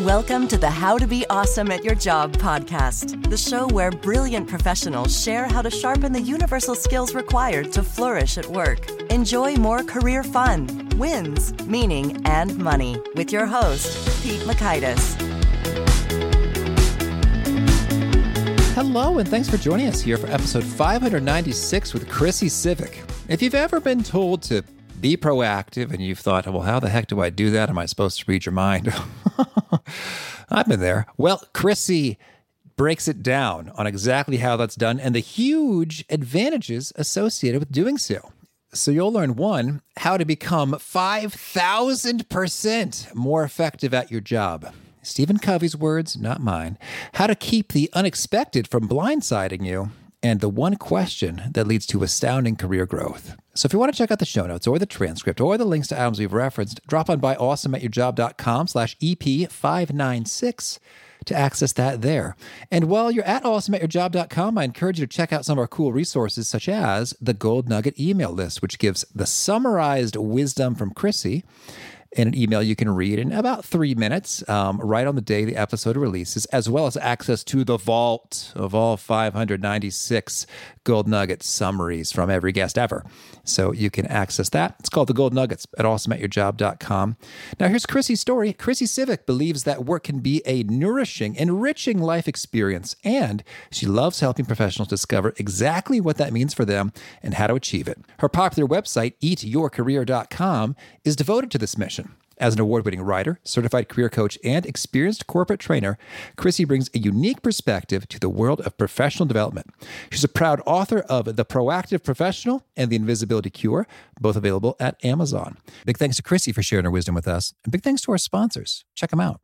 Welcome to the How to Be Awesome at Your Job podcast, the show where brilliant professionals share how to sharpen the universal skills required to flourish at work. Enjoy more career fun, wins, meaning, and money with your host, Pete Mockaitis. Hello, and thanks for joining us here for episode 596 with Chrissy Scivicque. If you've ever been told to be proactive and you've thought, well, how the heck do I do that? Am I supposed to read your mind? I've been there. Well, Chrissy breaks it down on exactly how that's done and the huge advantages associated with doing so. So you'll learn one, how to become 5,000% more effective at your job. Stephen Covey's words, not mine. How to keep the unexpected from blindsiding you and the one question that leads to astounding career growth. So if you want to check out the show notes or the transcript or the links to items we've referenced, drop on by awesomeatyourjob.com slash EP596 to access that there. And while you're at awesomeatyourjob.com, I encourage you to check out some of our cool resources, such as the Gold Nugget email list, which gives the summarized wisdom from Chrissy in an email you can read in about three minutes, um, right on the day the episode releases, as well as access to the vault of all 596 Gold Nugget summaries from every guest ever. So you can access that. It's called the Gold Nuggets at awesomeatyourjob.com. Now, here's Chrissy's story. Chrissy Scivicque believes that work can be a nourishing, enriching life experience, and she loves helping professionals discover exactly what that means for them and how to achieve it. Her popular website, eatyourcareer.com, is devoted to this mission. As an award winning writer, certified career coach, and experienced corporate trainer, Chrissy brings a unique perspective to the world of professional development. She's a proud author of The Proactive Professional and The Invisibility Cure, both available at Amazon. Big thanks to Chrissy for sharing her wisdom with us, and big thanks to our sponsors. Check them out.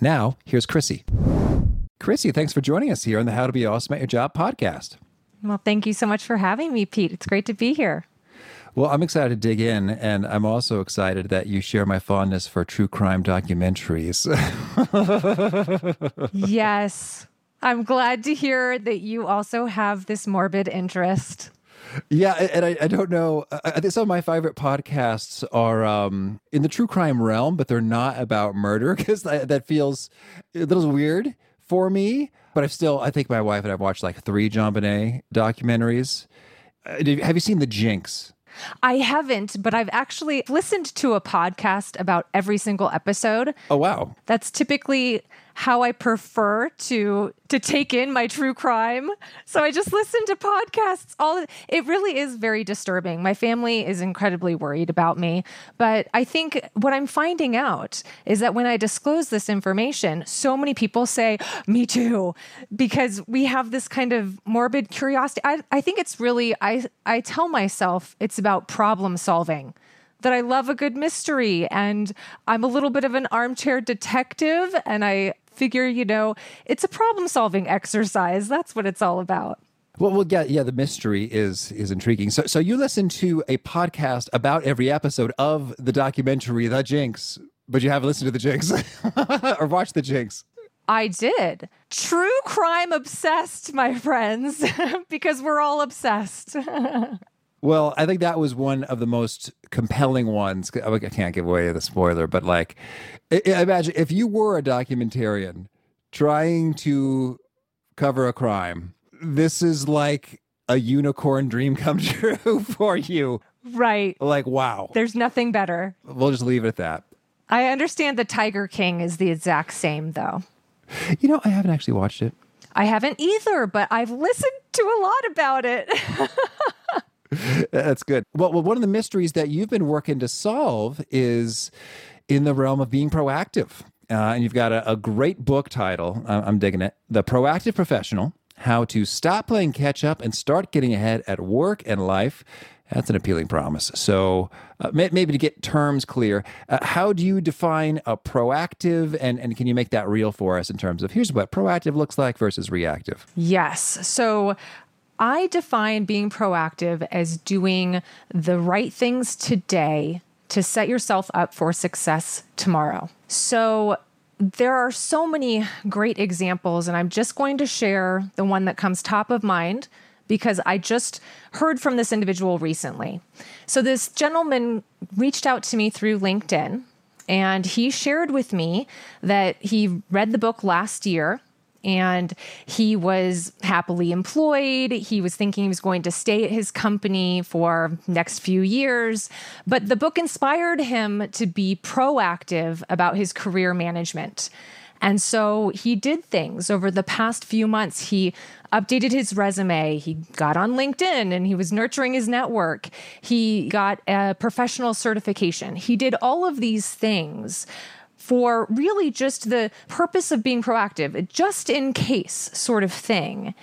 Now, here's Chrissy. Chrissy, thanks for joining us here on the How to Be Awesome at Your Job podcast. Well, thank you so much for having me, Pete. It's great to be here. Well, I'm excited to dig in, and I'm also excited that you share my fondness for true crime documentaries. yes. I'm glad to hear that you also have this morbid interest. Yeah, and I, I don't know. I think some of my favorite podcasts are um, in the true crime realm, but they're not about murder because that, that feels a little weird for me. But I've still, I think my wife and I've watched like three JonBenét documentaries. Uh, have you seen The Jinx? I haven't, but I've actually listened to a podcast about every single episode. Oh, wow. That's typically how I prefer to to take in my true crime. So I just listen to podcasts all it really is very disturbing. My family is incredibly worried about me, but I think what I'm finding out is that when I disclose this information, so many people say, "Me too," because we have this kind of morbid curiosity. I I think it's really I I tell myself it's about problem solving that I love a good mystery and I'm a little bit of an armchair detective and I figure, you know, it's a problem solving exercise. That's what it's all about. Well, well, yeah, yeah. The mystery is is intriguing. So, so you listen to a podcast about every episode of the documentary The Jinx, but you haven't listened to The Jinx or watched The Jinx. I did. True crime obsessed, my friends, because we're all obsessed. well, I think that was one of the most compelling ones. I can't give away the spoiler, but like, imagine if you were a documentarian trying to cover a crime. This is like a unicorn dream come true for you. Right. Like, wow. There's nothing better. We'll just leave it at that. I understand the Tiger King is the exact same, though. You know, I haven't actually watched it. I haven't either, but I've listened to a lot about it. That's good. Well, well, one of the mysteries that you've been working to solve is in the realm of being proactive. Uh, and you've got a, a great book title. I'm digging it. The Proactive Professional How to Stop Playing Catch Up and Start Getting Ahead at Work and Life. That's an appealing promise. So, uh, maybe to get terms clear, uh, how do you define a proactive and, and can you make that real for us in terms of here's what proactive looks like versus reactive? Yes. So, I define being proactive as doing the right things today to set yourself up for success tomorrow. So, there are so many great examples, and I'm just going to share the one that comes top of mind because I just heard from this individual recently. So, this gentleman reached out to me through LinkedIn and he shared with me that he read the book last year and he was happily employed he was thinking he was going to stay at his company for next few years but the book inspired him to be proactive about his career management and so he did things over the past few months. He updated his resume. He got on LinkedIn and he was nurturing his network. He got a professional certification. He did all of these things for really just the purpose of being proactive, just in case sort of thing.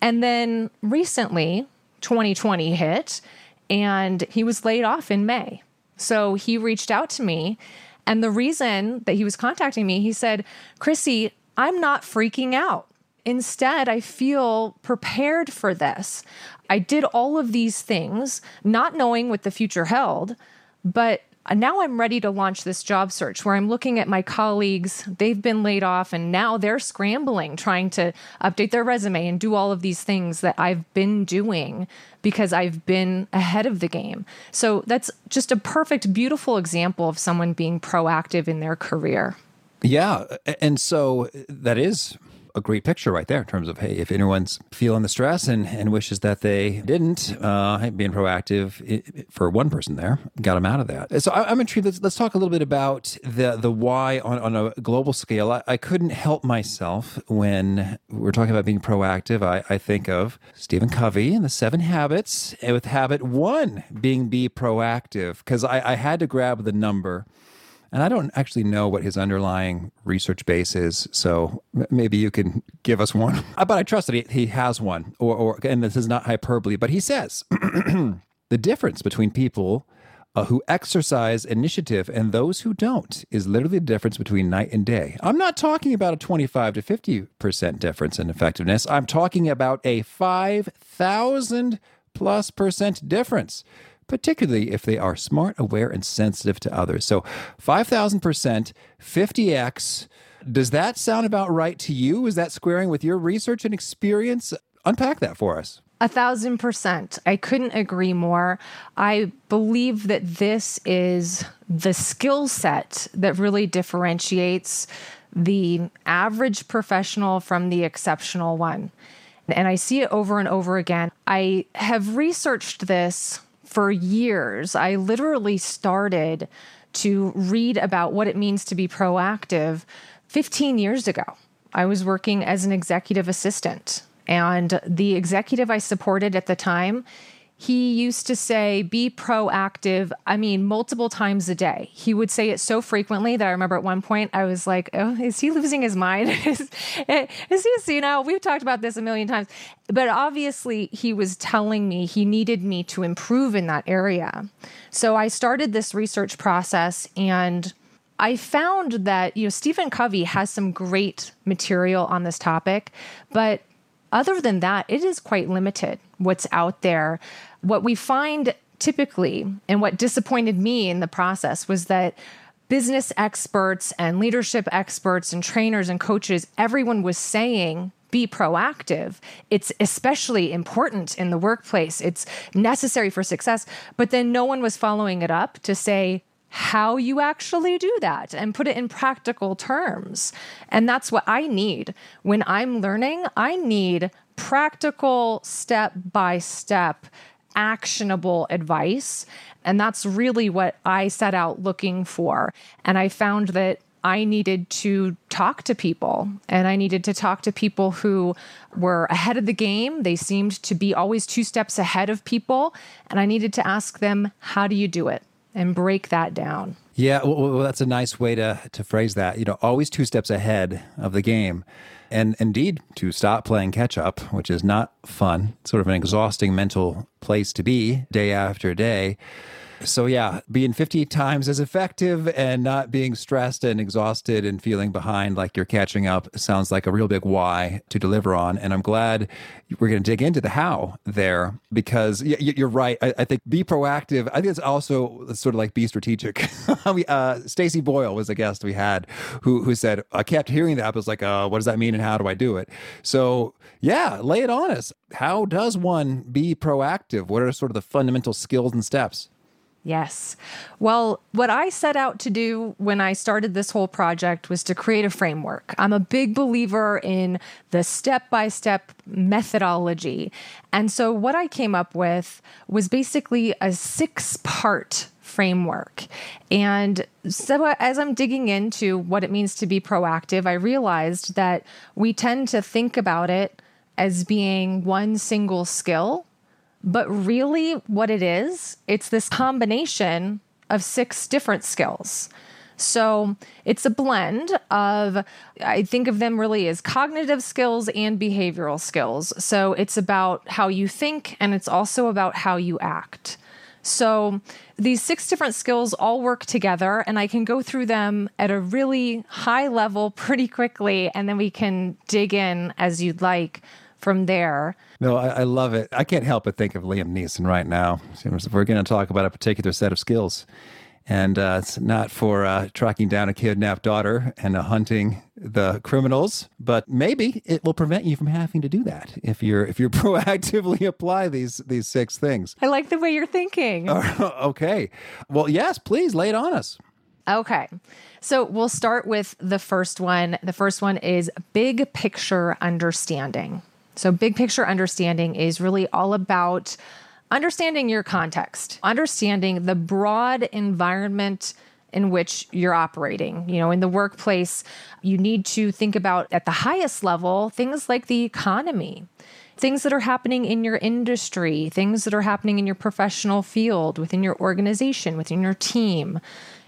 And then recently, 2020 hit and he was laid off in May. So he reached out to me. And the reason that he was contacting me, he said, Chrissy, I'm not freaking out. Instead, I feel prepared for this. I did all of these things, not knowing what the future held, but now I'm ready to launch this job search where I'm looking at my colleagues. They've been laid off and now they're scrambling, trying to update their resume and do all of these things that I've been doing because I've been ahead of the game. So that's just a perfect, beautiful example of someone being proactive in their career. Yeah. And so that is a great picture right there in terms of hey, if anyone's feeling the stress and, and wishes that they didn't, uh, being proactive for one person there got them out of that. So I, am intrigued. Let's, let's talk a little bit about the the why on, on a global scale. I, I couldn't help myself when we're talking about being proactive. I, I think of Stephen Covey and the Seven Habits, with habit one being be proactive because I, I had to grab the number and I don't actually know what his underlying research base is. So maybe you can give us one. But I trust that he, he has one. Or, or, and this is not hyperbole, but he says the difference between people uh, who exercise initiative and those who don't is literally the difference between night and day. I'm not talking about a 25 to 50% difference in effectiveness. I'm talking about a 5,000 plus percent difference particularly if they are smart, aware, and sensitive to others. So 5,000%, 50x. Does that sound about right to you? Is that squaring with your research and experience? Unpack that for us. A thousand percent. I couldn't agree more. I believe that this is the skill set that really differentiates the average professional from the exceptional one. And I see it over and over again. I have researched this for years, I literally started to read about what it means to be proactive 15 years ago. I was working as an executive assistant, and the executive I supported at the time he used to say, be proactive. I mean, multiple times a day. He would say it so frequently that I remember at one point I was like, oh, is he losing his mind? is, is he senile? We've talked about this a million times. But obviously, he was telling me he needed me to improve in that area. So I started this research process and I found that, you know, Stephen Covey has some great material on this topic, but other than that, it is quite limited what's out there. What we find typically, and what disappointed me in the process, was that business experts and leadership experts and trainers and coaches, everyone was saying, be proactive. It's especially important in the workplace. It's necessary for success. But then no one was following it up to say, how you actually do that and put it in practical terms. And that's what I need. When I'm learning, I need practical step by step actionable advice. And that's really what I set out looking for. And I found that I needed to talk to people and I needed to talk to people who were ahead of the game. They seemed to be always two steps ahead of people. And I needed to ask them, how do you do it? And break that down. Yeah, well, that's a nice way to, to phrase that. You know, always two steps ahead of the game. And indeed, to stop playing catch up, which is not fun, It's sort of an exhausting mental place to be day after day. So, yeah, being 50 times as effective and not being stressed and exhausted and feeling behind like you're catching up sounds like a real big why to deliver on. And I'm glad we're going to dig into the how there because you're right. I, think be proactive. I think it's also sort of like be strategic. uh, Stacy Boyle was a guest we had who, who said, I kept hearing that. I was like, uh, what does that mean and how do I do it? So, yeah, lay it on us. How does one be proactive? What are sort of the fundamental skills and steps? Yes. Well, what I set out to do when I started this whole project was to create a framework. I'm a big believer in the step by step methodology. And so, what I came up with was basically a six part framework. And so, as I'm digging into what it means to be proactive, I realized that we tend to think about it as being one single skill but really, what it is, it's this combination of six different skills. So it's a blend of, I think of them really as cognitive skills and behavioral skills. So it's about how you think and it's also about how you act. So these six different skills all work together, and I can go through them at a really high level pretty quickly, and then we can dig in as you'd like from there. No, I, I, love it. I can't help but think of Liam Neeson right now. We're going to talk about a particular set of skills. And uh, it's not for uh, tracking down a kidnapped daughter and uh, hunting the criminals, but maybe it will prevent you from having to do that if you're if you proactively apply these these six things. I like the way you're thinking. okay, well, yes, please lay it on us. Okay. So we'll start with the first one. The first one is big picture understanding. So, big picture understanding is really all about understanding your context, understanding the broad environment in which you're operating. You know, in the workplace, you need to think about at the highest level things like the economy, things that are happening in your industry, things that are happening in your professional field, within your organization, within your team.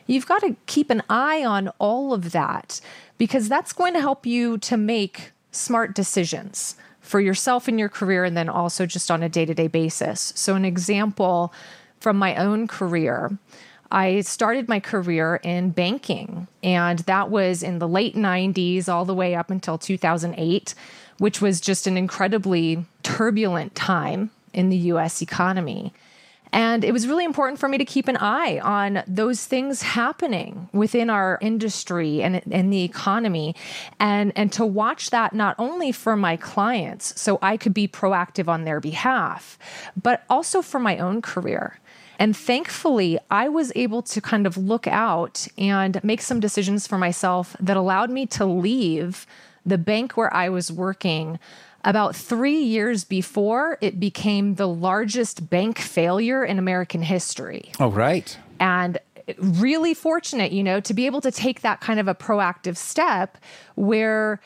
You've got to keep an eye on all of that because that's going to help you to make smart decisions for yourself in your career and then also just on a day to day basis. So, an example from my own career. I started my career in banking, and that was in the late 90s, all the way up until 2008, which was just an incredibly turbulent time in the US economy. And it was really important for me to keep an eye on those things happening within our industry and, and the economy and, and to watch that not only for my clients, so I could be proactive on their behalf, but also for my own career. And thankfully, I was able to kind of look out and make some decisions for myself that allowed me to leave the bank where I was working about three years before it became the largest bank failure in American history. Oh, right. And really fortunate, you know, to be able to take that kind of a proactive step where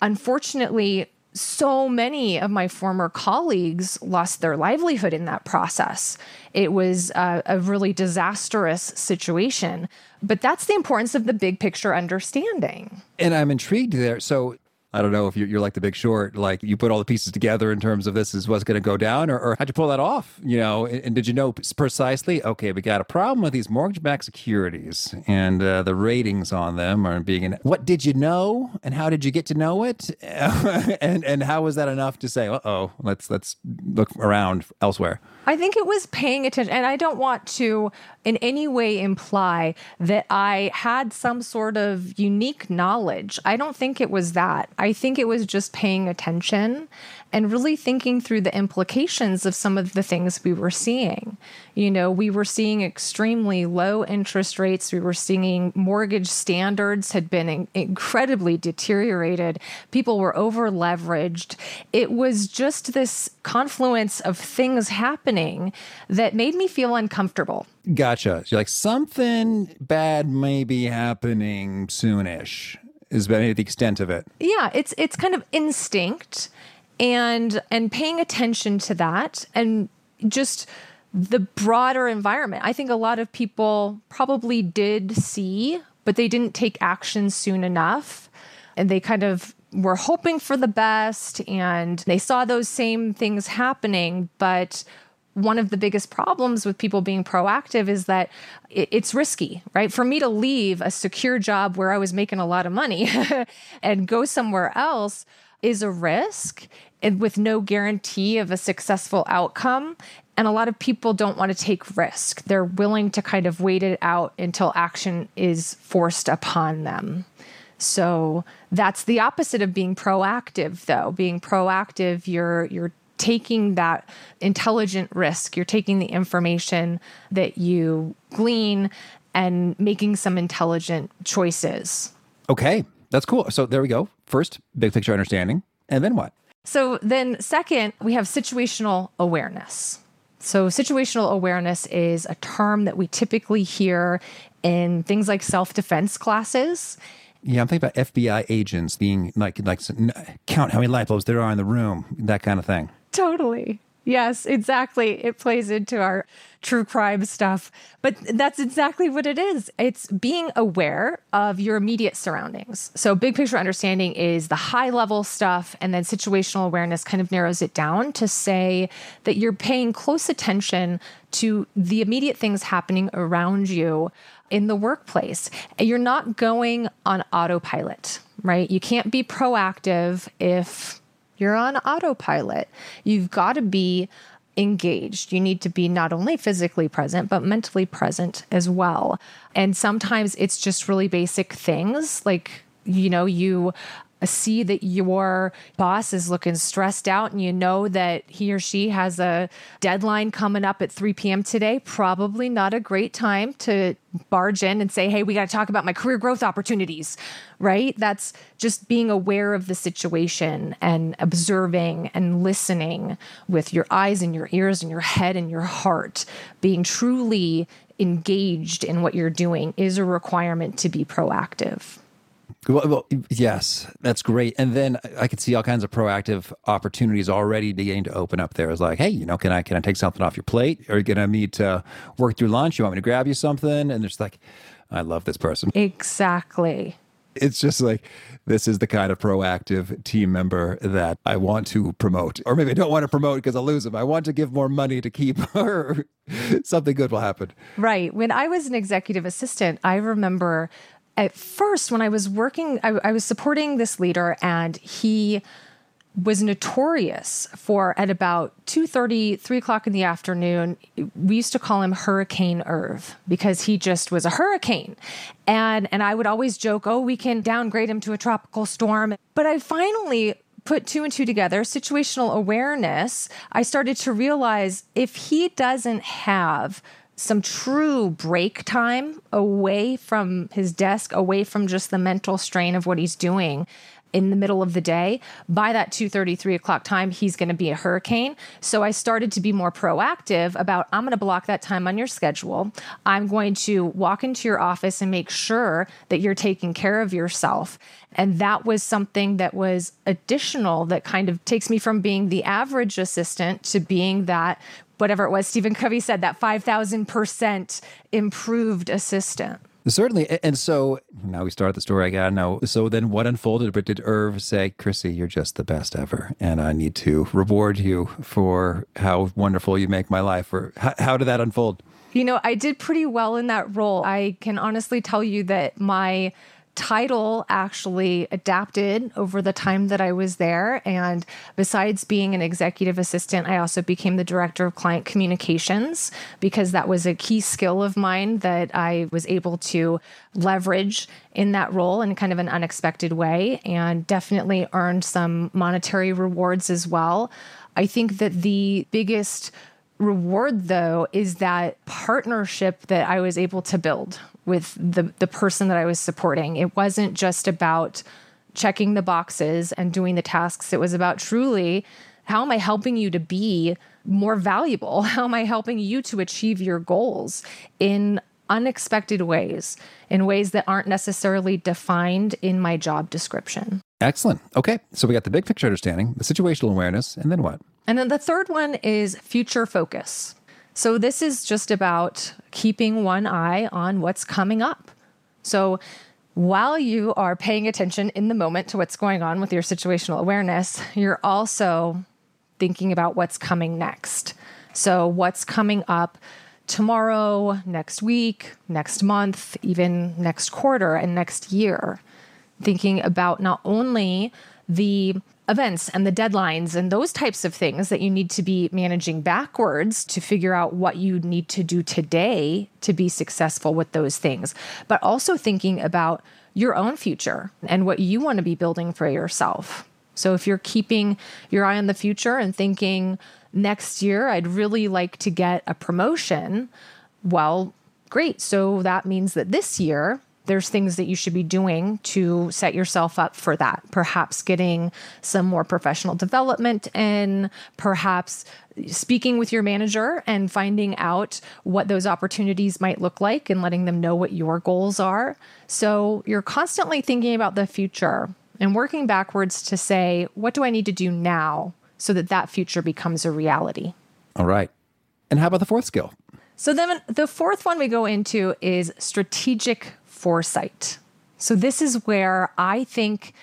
unfortunately so many of my former colleagues lost their livelihood in that process. It was a, a, really disastrous situation. But that's the importance of the big picture understanding. And I'm intrigued there. So, I don't know if you're, like the big short, like you put all the pieces together in terms of this is what's going to go down, or, or, how'd you pull that off? You know, and, did you know precisely, okay, we got a problem with these mortgage backed securities and uh, the ratings on them are being, in, what did you know and how did you get to know it? and, and how was that enough to say, uh oh, let's, let's look around elsewhere? I think it was paying attention. And I don't want to in any way imply that I had some sort of unique knowledge. I don't think it was that. I think it was just paying attention and really thinking through the implications of some of the things we were seeing. You know, we were seeing extremely low interest rates, we were seeing mortgage standards had been in- incredibly deteriorated, people were over leveraged. It was just this confluence of things happening that made me feel uncomfortable. Gotcha. You're like, something bad may be happening soonish, is maybe the extent of it. Yeah, it's it's kind of instinct and and paying attention to that and just the broader environment. I think a lot of people probably did see, but they didn't take action soon enough. And they kind of were hoping for the best and they saw those same things happening, but one of the biggest problems with people being proactive is that it's risky, right? For me to leave a secure job where I was making a lot of money and go somewhere else is a risk and with no guarantee of a successful outcome. And a lot of people don't want to take risk. They're willing to kind of wait it out until action is forced upon them. So that's the opposite of being proactive though. Being proactive, you're you're taking that intelligent risk. You're taking the information that you glean and making some intelligent choices. Okay, that's cool. So there we go. First, big picture understanding. And then what? So then, second, we have situational awareness. So, situational awareness is a term that we typically hear in things like self defense classes. Yeah, I'm thinking about FBI agents being like, like count how many light bulbs there are in the room, that kind of thing. Totally. Yes, exactly. It plays into our true crime stuff. But that's exactly what it is. It's being aware of your immediate surroundings. So, big picture understanding is the high level stuff, and then situational awareness kind of narrows it down to say that you're paying close attention to the immediate things happening around you in the workplace. You're not going on autopilot, right? You can't be proactive if you're on autopilot. You've got to be engaged. You need to be not only physically present, but mentally present as well. And sometimes it's just really basic things like, you know, you see that your boss is looking stressed out and you know that he or she has a deadline coming up at 3 p.m. today, probably not a great time to barge in and say, Hey, we got to talk about my career growth opportunities, right? That's just being aware of the situation and observing and listening with your eyes and your ears and your head and your heart, being truly engaged in what you're doing is a requirement to be proactive. Well, well, yes, that's great. And then I could see all kinds of proactive opportunities already beginning to open up there. It's like, hey, you know, can I can I take something off your plate? Are you gonna meet to work through lunch? You want me to grab you something? And it's like, I love this person. Exactly. It's just like this is the kind of proactive team member that I want to promote, or maybe I don't want to promote because I'll lose them. I want to give more money to keep her. Something good will happen. Right. When I was an executive assistant, I remember at first when I was working, I, I was supporting this leader, and he was notorious for at about 2.30 3 o'clock in the afternoon we used to call him hurricane irv because he just was a hurricane. And and i would always joke oh we can downgrade him to a tropical storm. But i finally put two and two together situational awareness. I started to realize if he doesn't have some true break time away from his desk, away from just the mental strain of what he's doing in the middle of the day. By that 2 3 o'clock time he's going to be a hurricane. So i started to be more proactive about i'm going to block that time on your schedule. I'm going to walk into your office and make sure that you're taking care of yourself. And that was something that was additional that kind of takes me from being the average assistant to being that whatever it was Stephen Covey said, that 5,000% improved assistant. Certainly. And so now we start the story. I got to know. So then what unfolded? But did Irv say, Chrissy, you're just the best ever. And I need to reward you for how wonderful you make my life? Or how, how did that unfold? You know, I did pretty well in that role. I can honestly tell you that my title actually adapted over the time that I was there. And besides being an executive assistant, I also became the director of client communications because that was a key skill of mine that I was able to leverage in that role in kind of an unexpected way and definitely earned some monetary rewards as well. I think that the biggest reward though is that partnership that I was able to build with the the person that I was supporting. It wasn't just about checking the boxes and doing the tasks. It was about truly how am I helping you to be more valuable? How am I helping you to achieve your goals in unexpected ways, in ways that aren't necessarily defined in my job description? Excellent. Okay. So we got the big picture understanding, the situational awareness, and then what? And then the third one is future focus. So this is just about keeping one eye on what's coming up. So while you are paying attention in the moment to what's going on with your situational awareness, you're also thinking about what's coming next. So, what's coming up tomorrow, next week, next month, even next quarter, and next year. Thinking about not only the events and the deadlines and those types of things that you need to be managing backwards to figure out what you need to do today to be successful with those things, but also thinking about your own future and what you want to be building for yourself. So if you're keeping your eye on the future and thinking next year, I'd really like to get a promotion, well, great. So that means that this year, there's things that you should be doing to set yourself up for that. Perhaps getting some more professional development and perhaps speaking with your manager and finding out what those opportunities might look like and letting them know what your goals are. So you're constantly thinking about the future and working backwards to say, what do I need to do now so that that future becomes a reality? All right. And how about the fourth skill? So then the fourth one we go into is strategic foresight. So, this is where I think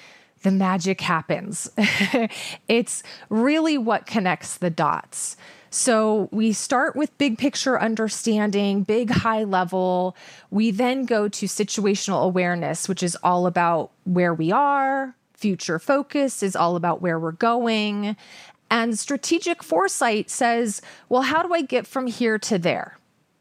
the magic happens. it's really what connects the dots. So we start with big picture understanding, big high level. We then go to situational awareness, which is all about where we are. Future focus is all about where we're going. And strategic foresight says, well, how do I get from here to there?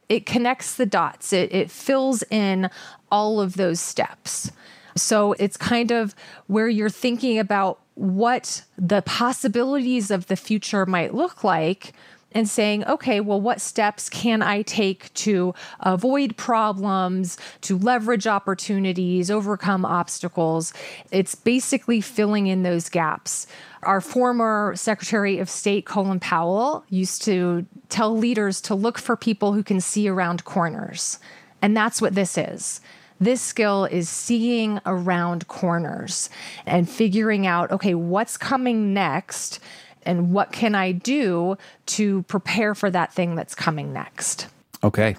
It connects the dots, it, it fills in all of those steps. So it's kind of where you're thinking about what the possibilities of the future might look like and saying, okay, well, what steps can I take to avoid problems, to leverage opportunities, overcome obstacles? It's basically filling in those gaps. Our former Secretary of State, Colin Powell, used to tell leaders to look for people who can see around corners. And that's what this is. This skill is seeing around corners and figuring out, okay, what's coming next and what can I do to prepare for that thing that's coming next. Okay.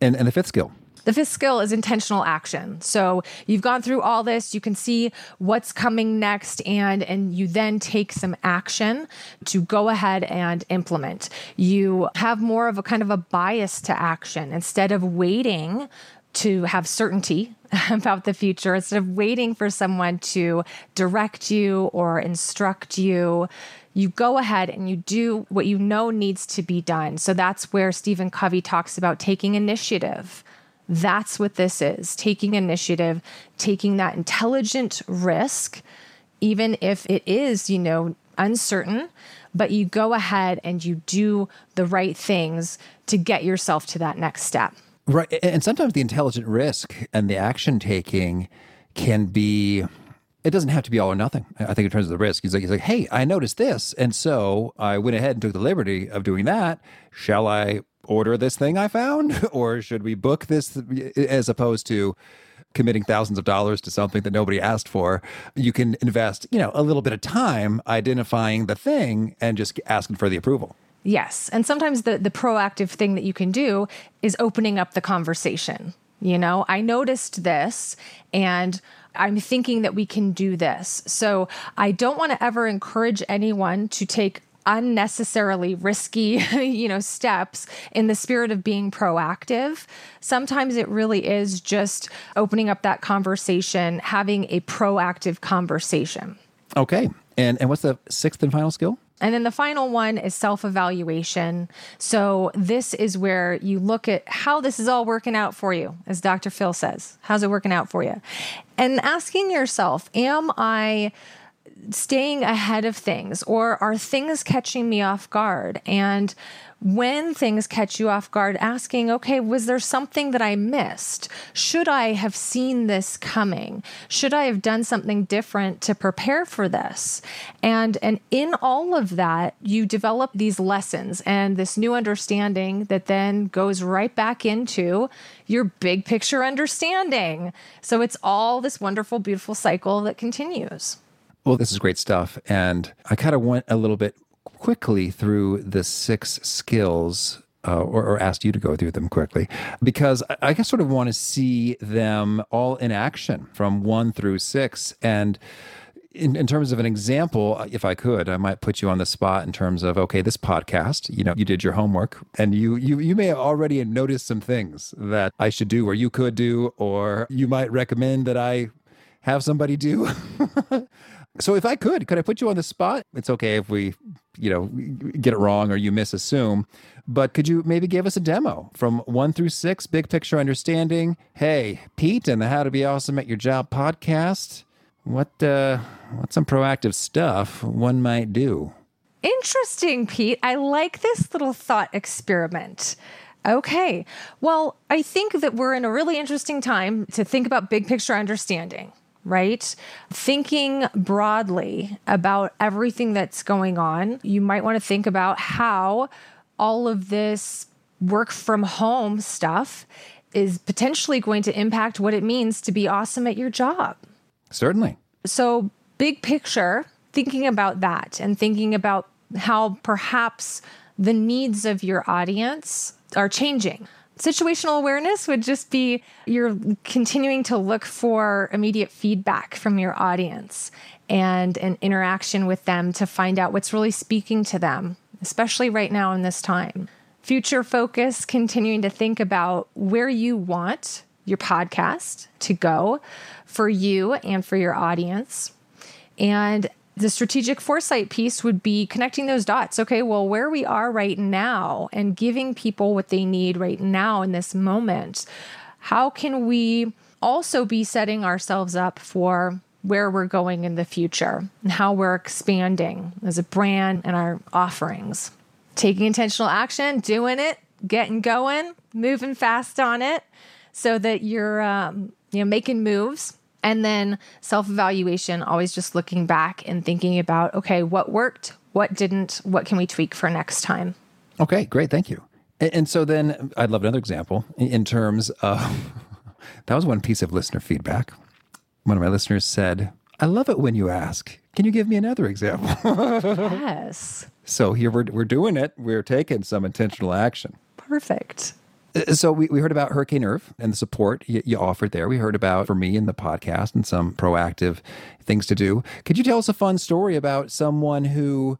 And, and the fifth skill? The fifth skill is intentional action. So you've gone through all this, you can see what's coming next and and you then take some action to go ahead and implement. You have more of a kind of a bias to action instead of waiting to have certainty about the future instead of waiting for someone to direct you or instruct you you go ahead and you do what you know needs to be done. So that's where Stephen Covey talks about taking initiative. That's what this is taking initiative, taking that intelligent risk, even if it is, you know, uncertain, but you go ahead and you do the right things to get yourself to that next step. Right. And sometimes the intelligent risk and the action taking can be it doesn't have to be all or nothing. I think in terms of the risk, he's like, he's like, hey, I noticed this, and so I went ahead and took the liberty of doing that. Shall I order this thing I found, or should we book this as opposed to committing thousands of dollars to something that nobody asked for? You can invest, you know, a little bit of time identifying the thing and just asking for the approval. Yes, and sometimes the the proactive thing that you can do is opening up the conversation. You know, I noticed this and I'm thinking that we can do this. So I don't want to ever encourage anyone to take unnecessarily risky, you know, steps in the spirit of being proactive. Sometimes it really is just opening up that conversation, having a proactive conversation. Okay. And and what's the sixth and final skill? And then the final one is self evaluation. So, this is where you look at how this is all working out for you, as Dr. Phil says. How's it working out for you? And asking yourself, am I staying ahead of things or are things catching me off guard? And when things catch you off guard, asking, okay, was there something that I missed? Should I have seen this coming? Should I have done something different to prepare for this? And and in all of that, you develop these lessons and this new understanding that then goes right back into your big picture understanding. So it's all this wonderful, beautiful cycle that continues. Well, this is great stuff. And I kind of went a little bit quickly through the six skills uh, or, or, asked you to go through them quickly because I, I sort of want to see them all in action from one through six. And in, in, terms of an example, if I could, I might put you on the spot in terms of okay, this podcast. You know, you did your homework, and you you you may have already noticed some things that I should do, or you could do, or you might recommend that I have somebody do. So if I could, could I put you on the spot? It's okay if we, you know, get it wrong or you misassume, but could you maybe give us a demo from one through six, big picture understanding? Hey, Pete and the How to Be Awesome at Your Job podcast. What uh what's some proactive stuff one might do? Interesting, Pete. I like this little thought experiment. Okay. Well, I think that we're in a really interesting time to think about big picture understanding right? Thinking broadly about everything that's going on, you might want to think about how all of this work from home stuff is potentially going to impact what it means to be awesome at your job. Certainly. So, big picture, thinking about that and thinking about how perhaps the needs of your audience are changing situational awareness would just be you're continuing to look for immediate feedback from your audience and an interaction with them to find out what's really speaking to them, especially right now in this time. Future focus, continuing to think about where you want your podcast to go for you and for your audience. And the strategic foresight piece would be connecting those dots. Okay, well, where we are right now and giving people what they need right now in this moment. How can we also be setting ourselves up for where we're going in the future and how we're expanding as a brand and our offerings? Taking intentional action, doing it, getting going, moving fast on it so that you're um, you know making moves and then self evaluation, always just looking back and thinking about, okay, what worked, what didn't, what can we tweak for next time? Okay, great. Thank you. And, and so then I'd love another example in terms of that was one piece of listener feedback. One of my listeners said, I love it when you ask. Can you give me another example? yes. So here we're, we're doing it. We're taking some intentional action. Perfect. Uh, so we, we heard about Hurricane Irv and the support you, you, offered there. We heard about for me in the podcast and some proactive things to do. Could you tell us a fun story about someone who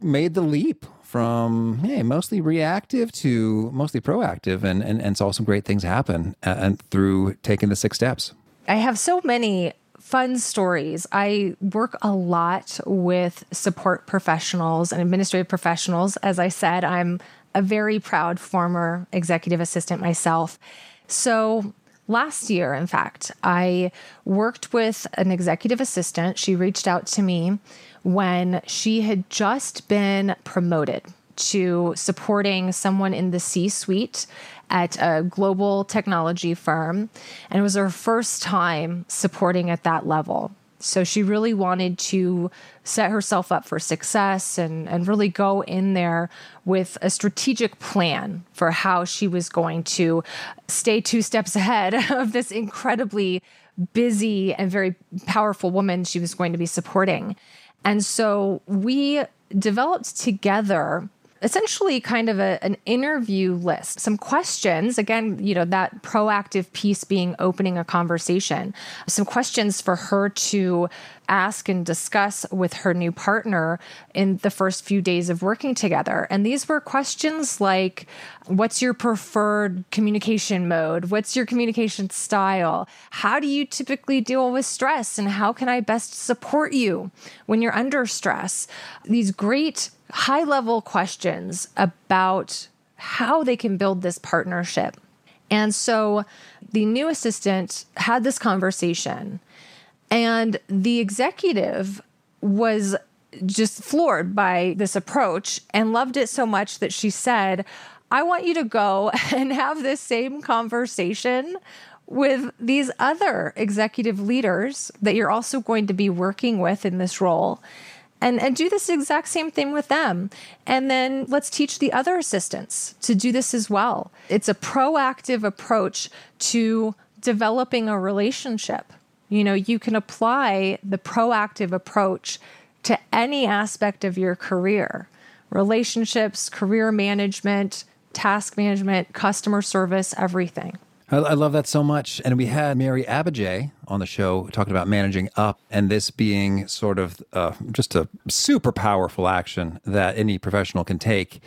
made the leap from hey mostly reactive to mostly proactive and and, and saw some great things happen uh, and through taking the six steps? I have so many fun stories. I work a lot with support professionals and administrative professionals. As I said, I'm a very proud former executive assistant myself. So last year, in fact, I worked with an executive assistant. She reached out to me when she had just been promoted to supporting someone in the C suite at a global technology firm. And it was her first time supporting at that level. So she really wanted to set herself up for success and, and really go in there with a strategic plan for how she was going to stay two steps ahead of this incredibly busy and very powerful woman she was going to be supporting. And so we developed together essentially kind of a, an interview list, some questions. Again, you know, that proactive piece being opening a conversation, some questions for her to ask and discuss with her new partner in the first few days of working together. And these were questions like what's your preferred communication mode? What's your communication style? How do you typically deal with stress? And how can I best support you when you're under stress? These great high level questions about how they can build this partnership. And so the new assistant had this conversation, and the executive was just floored by this approach and loved it so much that she said, I want you to go and have this same conversation with these other executive leaders that you're also going to be working with in this role and and do this exact same thing with them. And then let's teach the other assistants to do this as well. It's a proactive approach to developing a relationship. You know you can apply the proactive approach to any aspect of your career. Relationships career management task management customer service everything I, I love that so much. And we had Mary Abbajay on the show talking about managing up and this being sort of uh, just a super powerful action that any professional can take.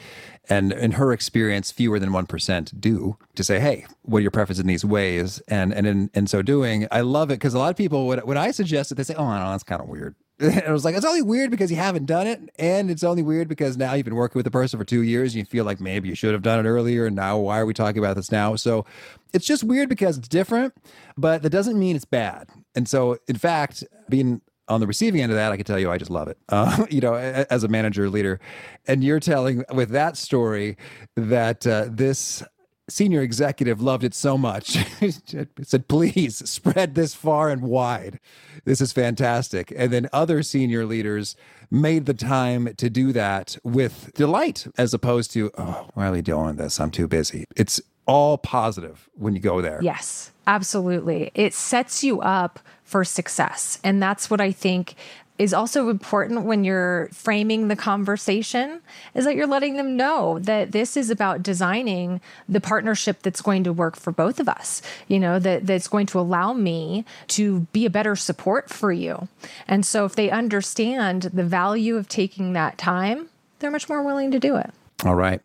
And in her experience, fewer than 1% do to say, hey, what are your preferences in these ways? And, and in, in so doing, I love it because a lot of people, when, when I suggest it, they say, oh, no, that's kind of weird. And I was like, it's only weird because you haven't done it. And it's only weird because now you've been working with the person for two years and you feel like maybe you should have done it earlier. And now why are we talking about this now? So it's just weird because it's different, but that doesn't mean it's bad. And so, in fact, being on the receiving end of that, I can tell you, I just love it. Uh, you know, as a manager leader, and you're telling with that story that uh, this senior executive loved it so much. said, please spread this far and wide. This is fantastic. And then other senior leaders made the time to do that with delight as opposed to, oh, why are we doing this? I'm too busy. It's all positive when you go there. Yes, absolutely. It sets you up for success. And that's what I think is also important when you're framing the conversation is that you're letting them know that this is about designing the partnership that's going to work for both of us you know that that's going to allow me to be a better support for you. And so if they understand the value of taking that time they're much more willing to do it. All right.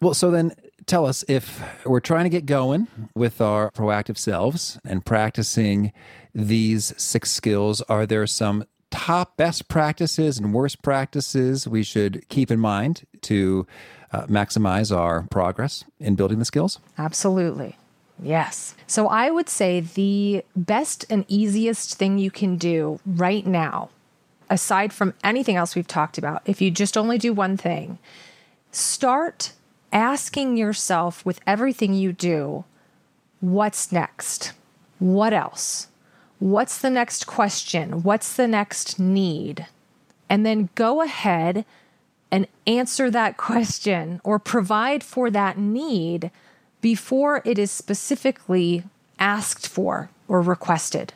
Well so then tell us if we're trying to get going with our proactive selves and practicing these six skills are there some top best practices and worst practices we should keep in mind to uh, maximize our progress in building the skills? Absolutely. Yes. So I would say the best and easiest thing you can do right now, aside from anything else we've talked about, if you just only do one thing, start asking yourself with everything you do, what's next? What else? What's the next question? What's the next need? And then go ahead and answer that question or provide for that need before it is specifically asked for or requested.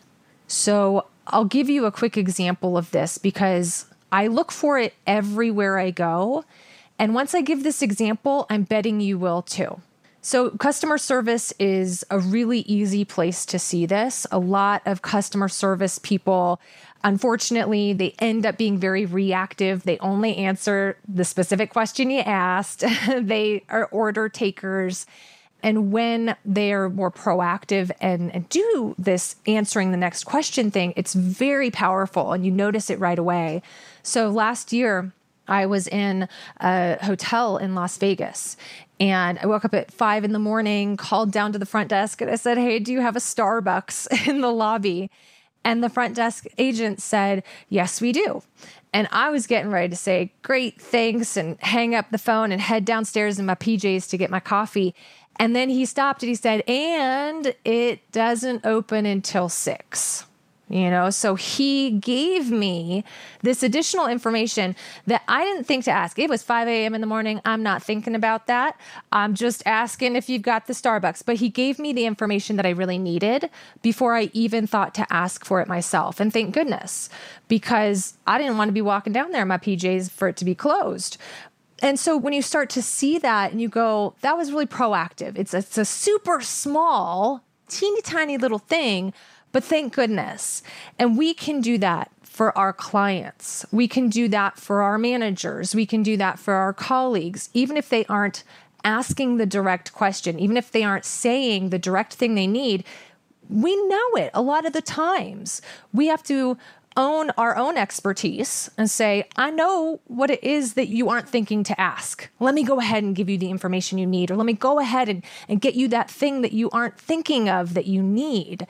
So I'll give you a quick example of this because I look for it everywhere I go. And once I give this example, I'm betting you will too. So, customer service is a really easy place to see this. A lot of customer service people, unfortunately, they end up being very reactive. They only answer the specific question you asked, they are order takers. And when they're more proactive and, and, do this answering the next question thing, it's very powerful and you notice it right away. So last year, I was in a hotel in Las Vegas and I woke up at five in the morning, called down to the front desk, and I said, Hey, do you have a Starbucks in the lobby? And the front desk agent said, Yes, we do. And I was getting ready to say, Great, thanks, and hang up the phone and head downstairs in my PJs to get my coffee. And then he stopped and he said, And it doesn't open until six you know? So he gave me this additional information that i didn't think to ask. It was 5 a.m in the morning. I'm not thinking about that. I'm just asking if you've got the starbucks. But he gave me the information that i really needed before i even thought to ask for it myself. And thank goodness because i didn't want to be walking down there in my pjs for it to be closed. And so when you start to see that and you go, that was really proactive. It's a, it's a super small, teeny tiny little thing, but thank goodness. And we can do that for our clients. We can do that for our managers. We can do that for our colleagues, even if they aren't asking the direct question, even if they aren't saying the direct thing they need. We know it a lot of the times. We have to own our own expertise and say, I know what it is that you aren't thinking to ask. Let me go ahead and give you the information you need, or let me go ahead and, and get you that thing that you aren't thinking of that you need.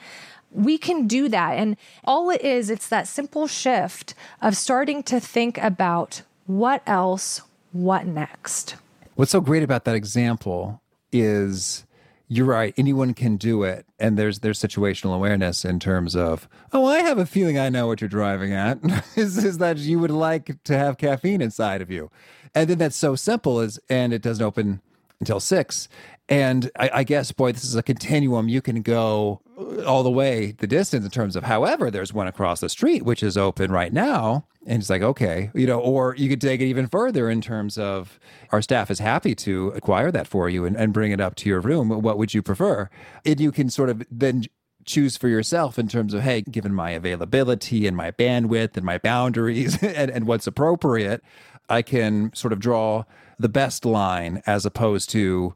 We can do that. And all it is, it's that simple shift of starting to think about what else, what next. What's so great about that example is you're right. Anyone can do it, and there's there's situational awareness in terms of oh, I have a feeling I know what you're driving at. is, is that you would like to have caffeine inside of you, and then that's so simple is and it doesn't open until six. And I, I guess, boy, this is a continuum. You can go all the way the distance in terms of, however, there's one across the street which is open right now, and it's like okay, you know, or you could take it even further in terms of our staff is happy to acquire that for you and, and bring it up to your room. What would you prefer? And you can sort of then choose for yourself in terms of hey given my availability and my bandwidth and my boundaries and, and what's appropriate i can sort of draw the best line as opposed to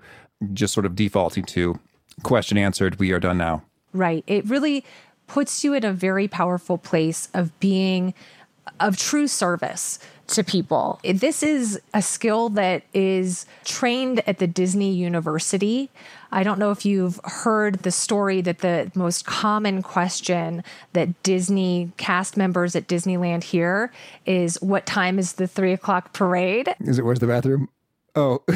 just sort of defaulting to question answered we are done now right it really puts you in a very powerful place of being of true service to people. This is a skill that is trained at the Disney University. I don't know if you've heard the story that the most common question that Disney cast members at Disneyland hear is what time is the three o'clock parade? Is it where's the bathroom? Oh.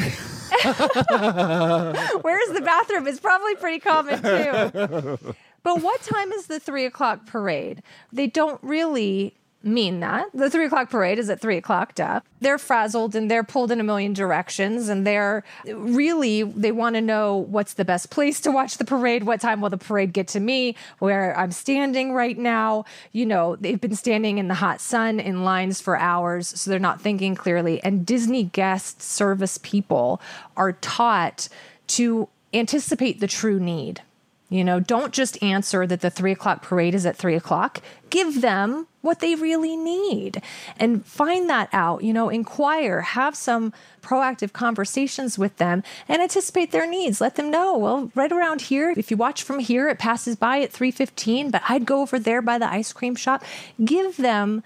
Where's the bathroom? It's probably pretty common too. But what time is the three o'clock parade? They don't really mean that. The three o'clock parade is at three o'clock, duh. They're frazzled and they're pulled in a million directions. And they're really, they want to know what's the best place to watch the parade. What time will the parade get to me where I'm standing right now? You know, they've been standing in the hot sun in lines for hours, so they're not thinking clearly. And Disney guest service people are taught to anticipate the true need. You know, don't just answer that the three o'clock parade is at three o'clock. Give them what they really need and find that out. You know, inquire, have some proactive conversations with them and anticipate their needs. Let them know, well, right around here, if you watch from here, it passes by at 315, but I'd go over there by the ice cream shop. Give them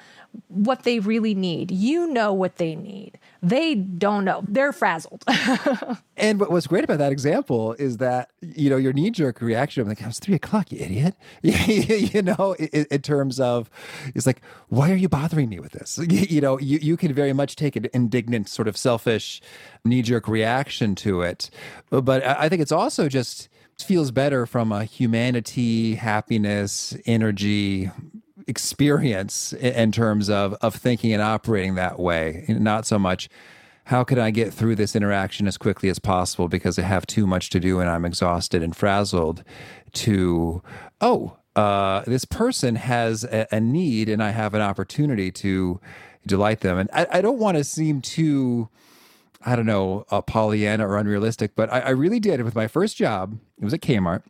what they really need. You know what they need. They don't know. They're frazzled. and what, what's great about that example is that, you know, your knee jerk reaction, I'm like, it's three o'clock, you idiot. you know, in, in, terms of, it's like, why are you bothering me with this? You know, you, you can very much take an indignant, sort of selfish knee jerk reaction to it. But I think it's also just, feels better from a humanity, happiness, energy experience in terms of of thinking and operating that way. Not so much how can I get through this interaction as quickly as possible because I have too much to do and I'm exhausted and frazzled. To oh, uh, this person has a, a, need and I have an opportunity to delight them. And I, I don't want to seem too. I don't know, uh, Pollyanna or unrealistic, but I, I really did with my first job. It was at Kmart.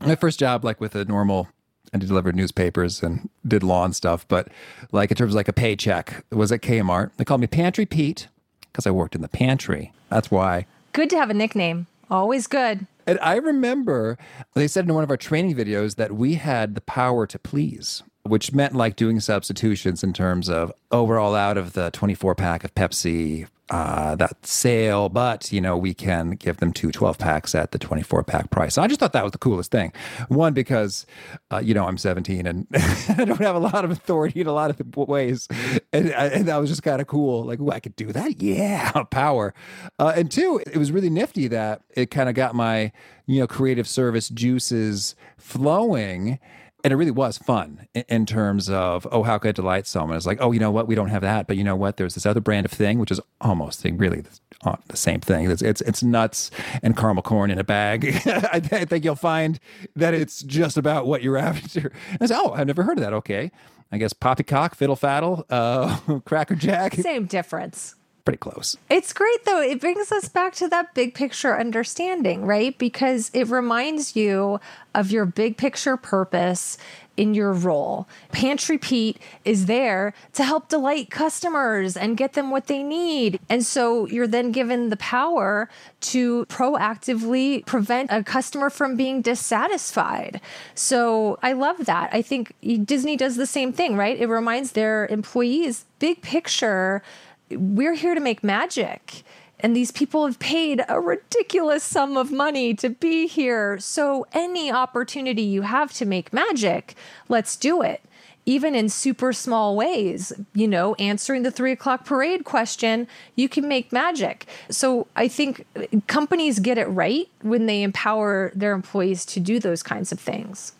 My first job, like with a normal I delivered newspapers and did lawn stuff, but like in terms of like a paycheck, it was at Kmart. They called me Pantry Pete because I worked in the pantry. That's why. Good to have a nickname. Always good. And I remember they said in one of our training videos that we had the power to please, which meant like doing substitutions in terms of, oh, out of the 24 pack of Pepsi uh, that sale, but you know we can give them two 12 packs at the 24 pack price. I just thought that was the coolest thing. One because uh, you know I'm 17 and I don't have a lot of authority in a lot of ways, and, and that was just kind of cool. Like, I could do that, yeah, power. Uh, and two, it was really nifty that it kind of got my you know creative service juices flowing and it really was fun in, in, terms of oh how could I delight someone? It's like oh you know what? We don't have that. But you know what? There's this other brand of thing which is almost really the, the same thing. It's, it's, it's nuts and caramel corn in a bag. I, th- I, think you'll find that it's just about what you're after. And oh I've never heard of that. Okay. I guess poppycock fiddle faddle uh, cracker jack. Same difference pretty close. It's great though. It brings us back to that big picture understanding, right? Because it reminds you of your big picture purpose in your role. Pantry Pete is there to help delight customers and get them what they need. And so you're then given the power to proactively prevent a customer from being dissatisfied. So I love that. I think Disney does the same thing, right? It reminds their employees, big picture, we're here to make magic. And these people have paid a ridiculous sum of money to be here. So, any opportunity you have to make magic, let's do it. Even in super small ways, you know, answering the three o'clock parade question, you can make magic. So, I think companies get it right when they empower their employees to do those kinds of things.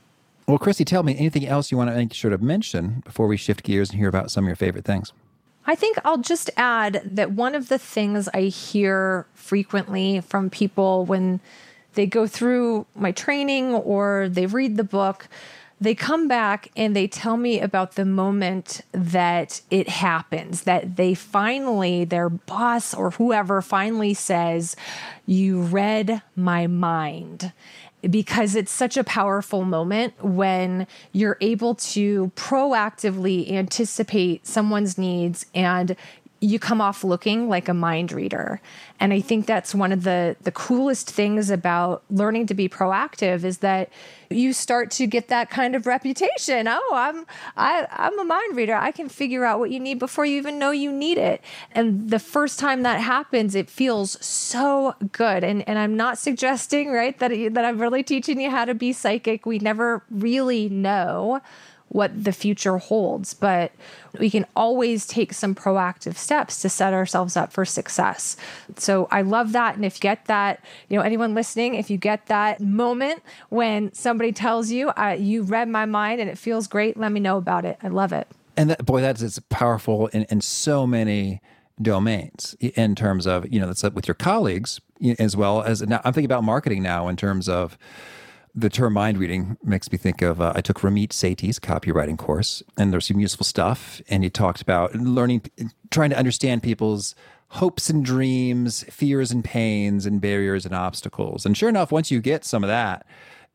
Well, Chrissy, tell me anything else you want to make sure to mention before we shift gears and hear about some of your favorite things. I think I'll just add that one of the things I hear frequently from people when they go through my training or they read the book, they come back and they tell me about the moment that it happens, that they finally, their boss or whoever finally says, You read my mind because it's such a powerful moment when you're able to proactively anticipate someone's needs and you come off looking like a mind reader. And i think that's one of the the coolest things about learning to be proactive is that you start to get that kind of reputation. Oh i'm I, i'm a mind reader. I can figure out what you need before you even know you need it. And the first time that happens it feels so good. And and i'm not suggesting right that that i'm really teaching you how to be psychic. We never really know what the future holds, but we can always take some proactive steps to set ourselves up for success. So I love that. And if you get that, you know, anyone listening, if you get that moment when somebody tells you, uh, you read my mind and it feels great, let me know about it. I love it. And that, boy, that's it's powerful in, in so many domains in terms of, you know, that's with your colleagues as well as now I'm thinking about marketing now in terms of, the term mind reading makes me think of uh, I took Ramit Sethi's copywriting course, and there's some useful stuff. And he talked about learning, trying to understand people's hopes and dreams, fears and pains, and barriers and obstacles. And sure enough, once you get some of that,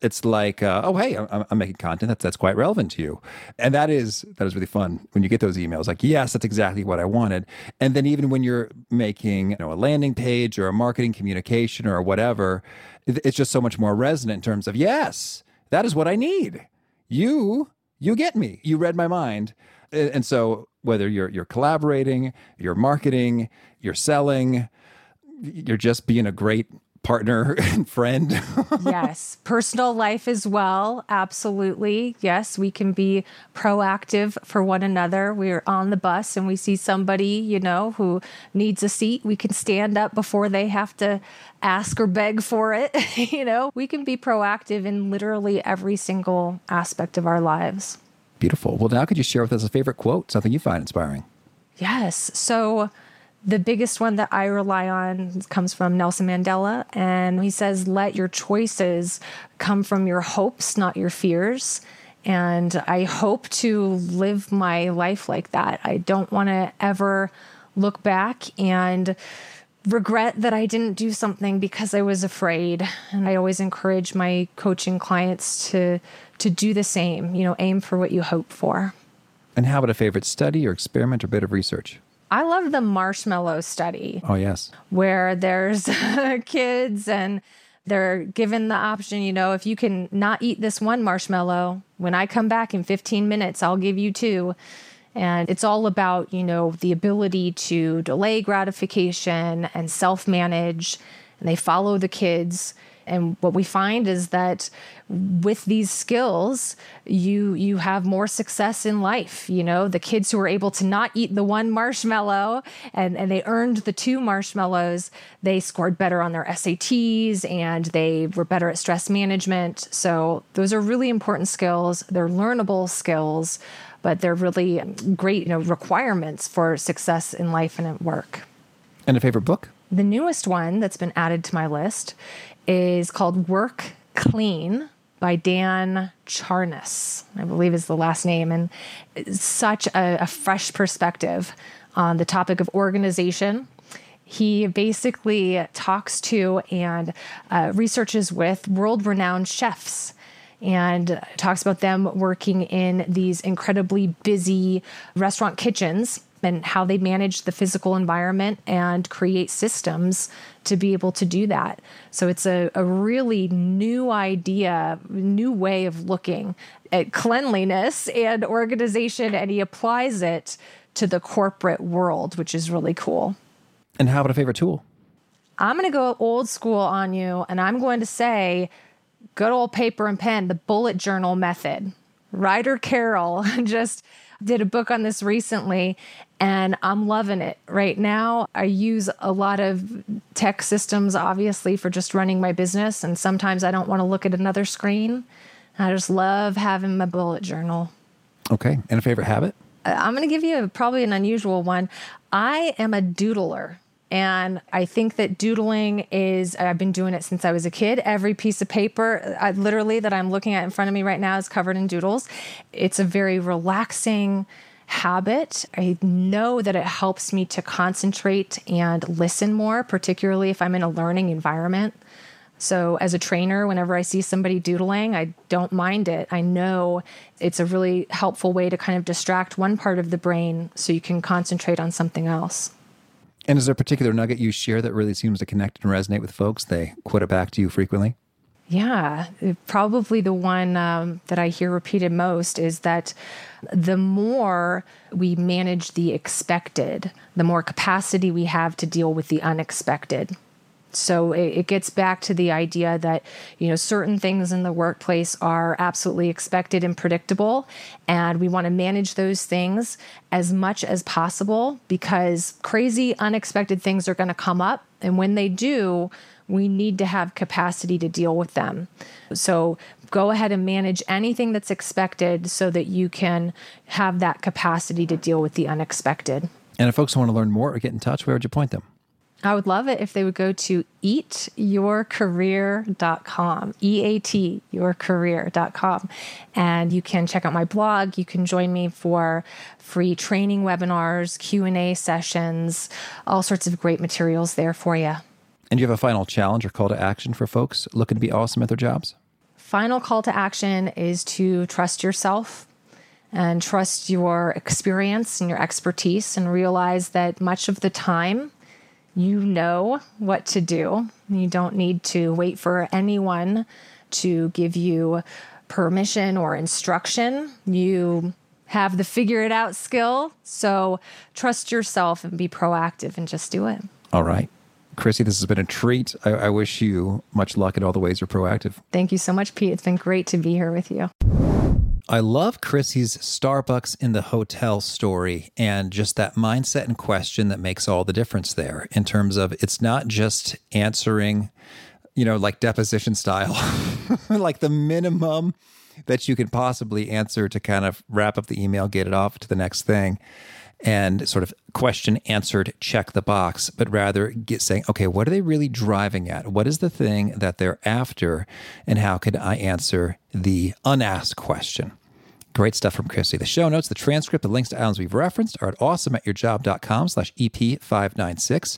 it's like, uh, oh hey, I'm, I'm, making content that's that's quite relevant to you, and that is that is really fun when you get those emails. Like, yes, that's exactly what I wanted. And then even when you're making you know a landing page or a marketing communication or whatever, it's just so much more resonant in terms of yes, that is what I need. You you get me. You read my mind, and so whether you're you're collaborating, you're marketing, you're selling, you're just being a great partner and friend. yes. Personal life as well. Absolutely. Yes. We can be proactive for one another. We're on the bus and we see somebody, you know, who needs a seat. We can stand up before they have to ask or beg for it. you know, we can be proactive in literally every single aspect of our lives. Beautiful. Well, now could you share with us a favorite quote, something you find inspiring? Yes. So, the biggest one that I rely on comes from Nelson Mandela, and he says, Let your choices come from your hopes, not your fears. And I hope to live my life like that. I don't want to ever look back and regret that I didn't do something because I was afraid. And I always encourage my coaching clients to to do the same, you know, aim for what you hope for. And how about a favorite study or experiment or bit of research? I love the marshmallow study. Oh, yes. Where there's kids and they're given the option, you know, if you can not eat this one marshmallow, when I come back in 15 minutes, I'll give you two. And it's all about, you know, the ability to delay gratification and self manage. And they follow the kids and what we find is that with these skills, you you have more success in life. You know, the kids who were able to not eat the one marshmallow and, and they earned the two marshmallows, they scored better on their SATs and they were better at stress management. So those are really important skills. They're learnable skills, but they're really great, you know, requirements for success in life and at work. And a favorite book? The newest one that's been added to my list is called Work Clean by Dan Charnas, I believe is the last name. And such a, a fresh perspective on the topic of organization He basically talks to and uh, researches with world renowned chefs and talks about them working in these incredibly busy restaurant kitchens and how they manage the physical environment and create systems to be able to do that. So it's a, a really new idea, new way of looking at cleanliness and organization, and he applies it to the corporate world, which is really cool. And how about a favorite tool? I'm going to go old school on you, and I'm going to say good old paper and pen, the bullet journal method. Ryder Carroll just did a book on this recently and I'm loving it right now. I use a lot of tech systems, obviously, for just running my business. And sometimes I don't want to look at another screen. I just love having my bullet journal. Okay. And a favorite habit? Uh, I'm going to give you probably an unusual one. I am a doodler. And I think that doodling is, I've been doing it since I was a kid. Every piece of paper, I, literally, that I'm looking at in front of me right now is covered in doodles. It's a very relaxing habit. I know that it helps me to concentrate and listen more, particularly if I'm in a learning environment. So, as a trainer, whenever I see somebody doodling, I don't mind it. I know it's a really helpful way to kind of distract one part of the brain so you can concentrate on something else. And is there a particular nugget you share that really seems to connect and resonate with folks? They quote it back to you frequently? Yeah, probably the one um, that I hear repeated most is that the more we manage the expected, the more capacity we have to deal with the unexpected. So it, it, gets back to the idea that, you know, certain things in the workplace are absolutely expected and predictable. And we want to manage those things as much as possible because crazy, unexpected things are going to come up. And when they do, we need to have capacity to deal with them. So go ahead and manage anything that's expected so that you can have that capacity to deal with the unexpected. And if folks want to learn more or get in touch, where would you point them? I would love it if they would go to eatyourcareer.com, E A T, yourcareer.com. And you can check out my blog. You can join me for free training webinars, Q&A sessions, all sorts of great materials there for you. And do you have a final challenge or call to action for folks looking to be awesome at their jobs? Final call to action is to trust yourself and trust your experience and your expertise and realize that much of the time you know what to do. You don't need to wait for anyone to give you permission or instruction. You have the figure it out skill. So trust yourself and be proactive and just do it. All right. Chrissy, this has been a treat. I, I wish you much luck in all the ways you're proactive. Thank you so much, Pete. It's been great to be here with you. I love Chrissy's Starbucks in the hotel story and just that mindset and question that makes all the difference there in terms of it's not just answering, you know, like deposition style, like the minimum that you can possibly answer to kind of wrap up the email, get it off to the next thing and sort of question answered, check the box, but rather get saying, okay, what are they really driving at? What is the thing that they're after? And how could I answer the unasked question? Great stuff from Chrissy. The show notes, the transcript, the links to items we've referenced are at awesomeatyourjob.com slash EP596.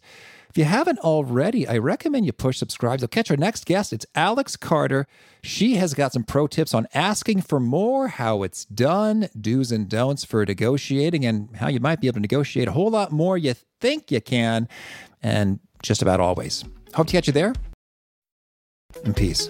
If you haven't already, I recommend you push subscribe. You'll catch our next guest. It's Alex Carter. She has got some pro tips on asking for more, how it's done, do's and don'ts for negotiating, and how you might be able to negotiate a whole lot more you think you can, and just about always. Hope to catch you there. And peace.